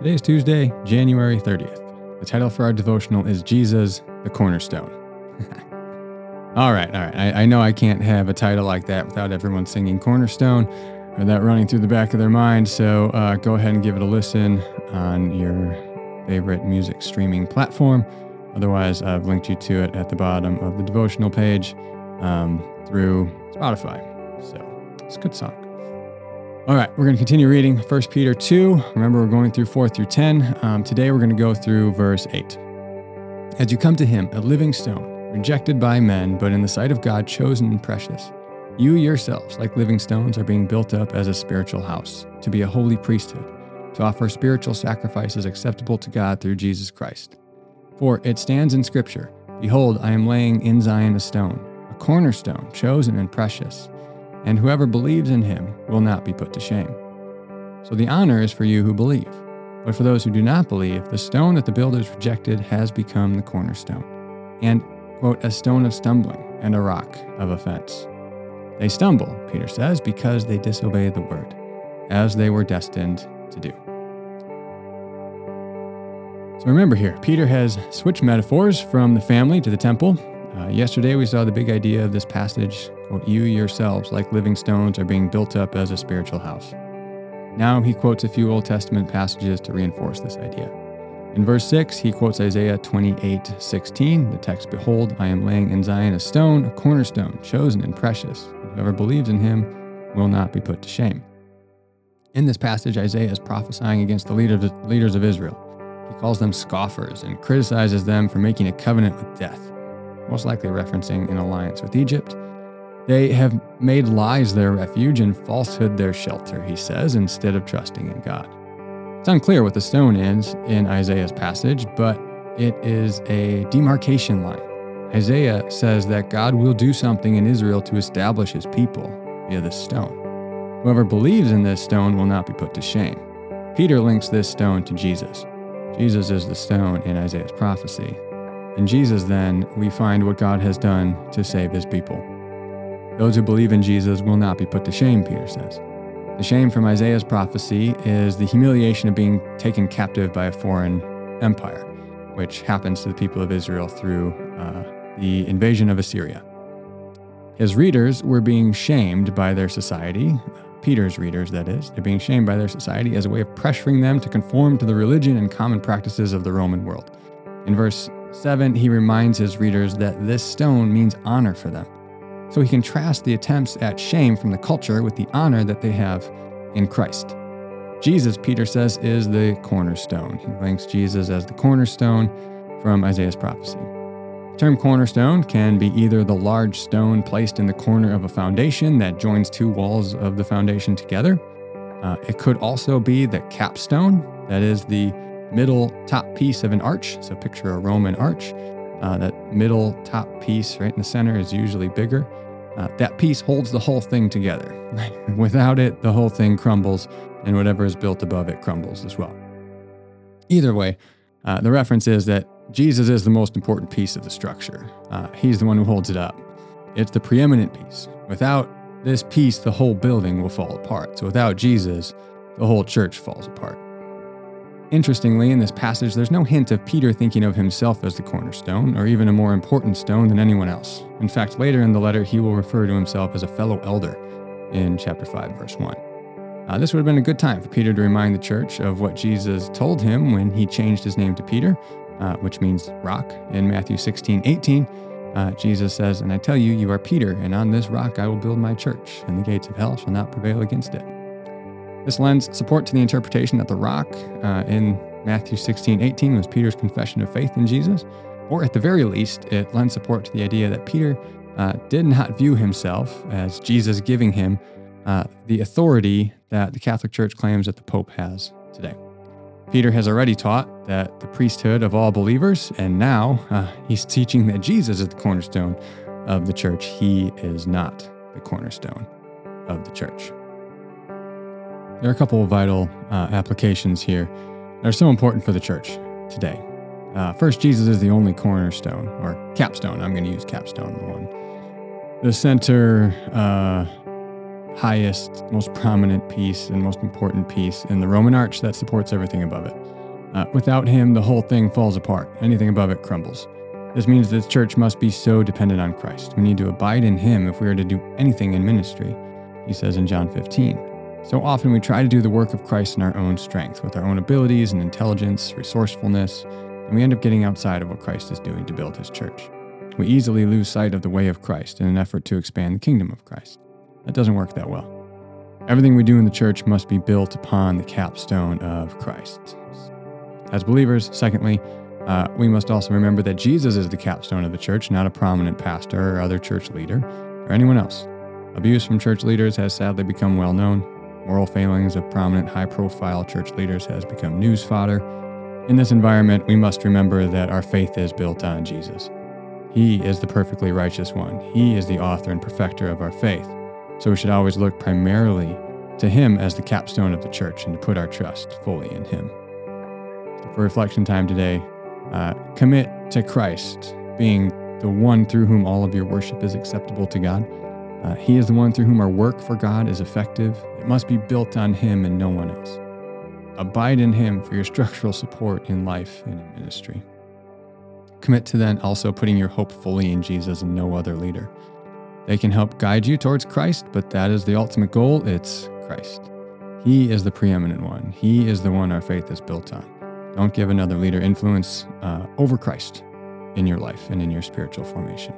Today is Tuesday, January 30th. The title for our devotional is Jesus, the Cornerstone. all right, all right. I, I, know I can't have a title like that without everyone singing Cornerstone or that running through the back of their mind. So uh, go ahead and give it a listen on your favorite music streaming platform. Otherwise, I've linked you to it at the bottom of the devotional page um, through Spotify. So it's a good song. All right, we're going to continue reading 1 Peter 2. Remember, we're going through 4 through 10. Um, today, we're going to go through verse 8. As you come to him, a living stone, rejected by men, but in the sight of God, chosen and precious, you yourselves, like living stones, are being built up as a spiritual house, to be a holy priesthood, to offer spiritual sacrifices acceptable to God through Jesus Christ. For it stands in Scripture Behold, I am laying in Zion a stone, a cornerstone, chosen and precious and whoever believes in him will not be put to shame. So the honor is for you who believe. But for those who do not believe, the stone that the builders rejected has become the cornerstone, and, quote, a stone of stumbling and a rock of offense. They stumble, Peter says, because they disobey the word, as they were destined to do. So remember here, Peter has switched metaphors from the family to the temple. Uh, yesterday we saw the big idea of this passage quote, You yourselves, like living stones, are being built up as a spiritual house. Now he quotes a few Old Testament passages to reinforce this idea. In verse 6, he quotes Isaiah 28 16, the text, Behold, I am laying in Zion a stone, a cornerstone, chosen and precious. Whoever believes in him will not be put to shame. In this passage, Isaiah is prophesying against the leaders of Israel. He calls them scoffers and criticizes them for making a covenant with death, most likely referencing an alliance with Egypt they have made lies their refuge and falsehood their shelter, he says, instead of trusting in God. It's unclear what the stone is in Isaiah's passage, but it is a demarcation line. Isaiah says that God will do something in Israel to establish his people via this stone. Whoever believes in this stone will not be put to shame. Peter links this stone to Jesus. Jesus is the stone in Isaiah's prophecy. In Jesus, then, we find what God has done to save his people. Those who believe in Jesus will not be put to shame, Peter says. The shame from Isaiah's prophecy is the humiliation of being taken captive by a foreign empire, which happens to the people of Israel through uh, the invasion of Assyria. His readers were being shamed by their society, Peter's readers, that is. They're being shamed by their society as a way of pressuring them to conform to the religion and common practices of the Roman world. In verse 7, he reminds his readers that this stone means honor for them. So he contrasts the attempts at shame from the culture with the honor that they have in Christ. Jesus, Peter says, is the cornerstone. He links Jesus as the cornerstone from Isaiah's prophecy. The term cornerstone can be either the large stone placed in the corner of a foundation that joins two walls of the foundation together. Uh, it could also be the capstone, that is the middle top piece of an arch. So picture a Roman arch. Uh, that middle top piece right in the center is usually bigger. Uh, that piece holds the whole thing together. Without it, the whole thing crumbles, and whatever is built above it crumbles as well. Either way, uh, the reference is that Jesus is the most important piece of the structure. Uh, he's the one who holds it up. It's the preeminent piece. Without this piece, the whole building will fall apart. So without Jesus, the whole church falls apart. Interestingly, in this passage, there's no hint of Peter thinking of himself as the cornerstone, or even a more important stone than anyone else. In fact, later in the letter, he will refer to himself as a fellow elder in chapter 5, verse 1. Uh, this would have been a good time for Peter to remind the church of what Jesus told him when he changed his name to Peter, uh, which means rock. In Matthew 16, 18, uh, Jesus says, And I tell you, you are Peter, and on this rock I will build my church, and the gates of hell shall not prevail against it. This lends support to the interpretation that the rock uh, in Matthew 16, 18 was Peter's confession of faith in Jesus, or at the very least, it lends support to the idea that Peter uh, did not view himself as Jesus giving him uh, the authority that the Catholic Church claims that the Pope has today. Peter has already taught that the priesthood of all believers, and now uh, he's teaching that Jesus is the cornerstone of the church. He is not the cornerstone of the church. There are a couple of vital uh, applications here that are so important for the church today. Uh, first, Jesus is the only cornerstone or capstone. I'm going to use capstone the one. The center uh, highest, most prominent piece and most important piece in the Roman arch that supports everything above it. Uh, without him, the whole thing falls apart. Anything above it crumbles. This means that the church must be so dependent on Christ. We need to abide in him if we are to do anything in ministry, he says in John 15. So often we try to do the work of Christ in our own strength, with our own abilities and intelligence, resourcefulness, and we end up getting outside of what Christ is doing to build his church. We easily lose sight of the way of Christ in an effort to expand the kingdom of Christ. That doesn't work that well. Everything we do in the church must be built upon the capstone of Christ. As believers, secondly, uh, we must also remember that Jesus is the capstone of the church, not a prominent pastor or other church leader or anyone else. Abuse from church leaders has sadly become well known. Moral failings of prominent, high profile church leaders has become news fodder. In this environment, we must remember that our faith is built on Jesus. He is the perfectly righteous one, He is the author and perfecter of our faith. So we should always look primarily to Him as the capstone of the church and to put our trust fully in Him. For reflection time today, uh, commit to Christ being the one through whom all of your worship is acceptable to God. Uh, he is the one through whom our work for God is effective. It must be built on Him and no one else. Abide in Him for your structural support in life and in ministry. Commit to then also putting your hope fully in Jesus and no other leader. They can help guide you towards Christ, but that is the ultimate goal. It's Christ. He is the preeminent one. He is the one our faith is built on. Don't give another leader influence uh, over Christ in your life and in your spiritual formation.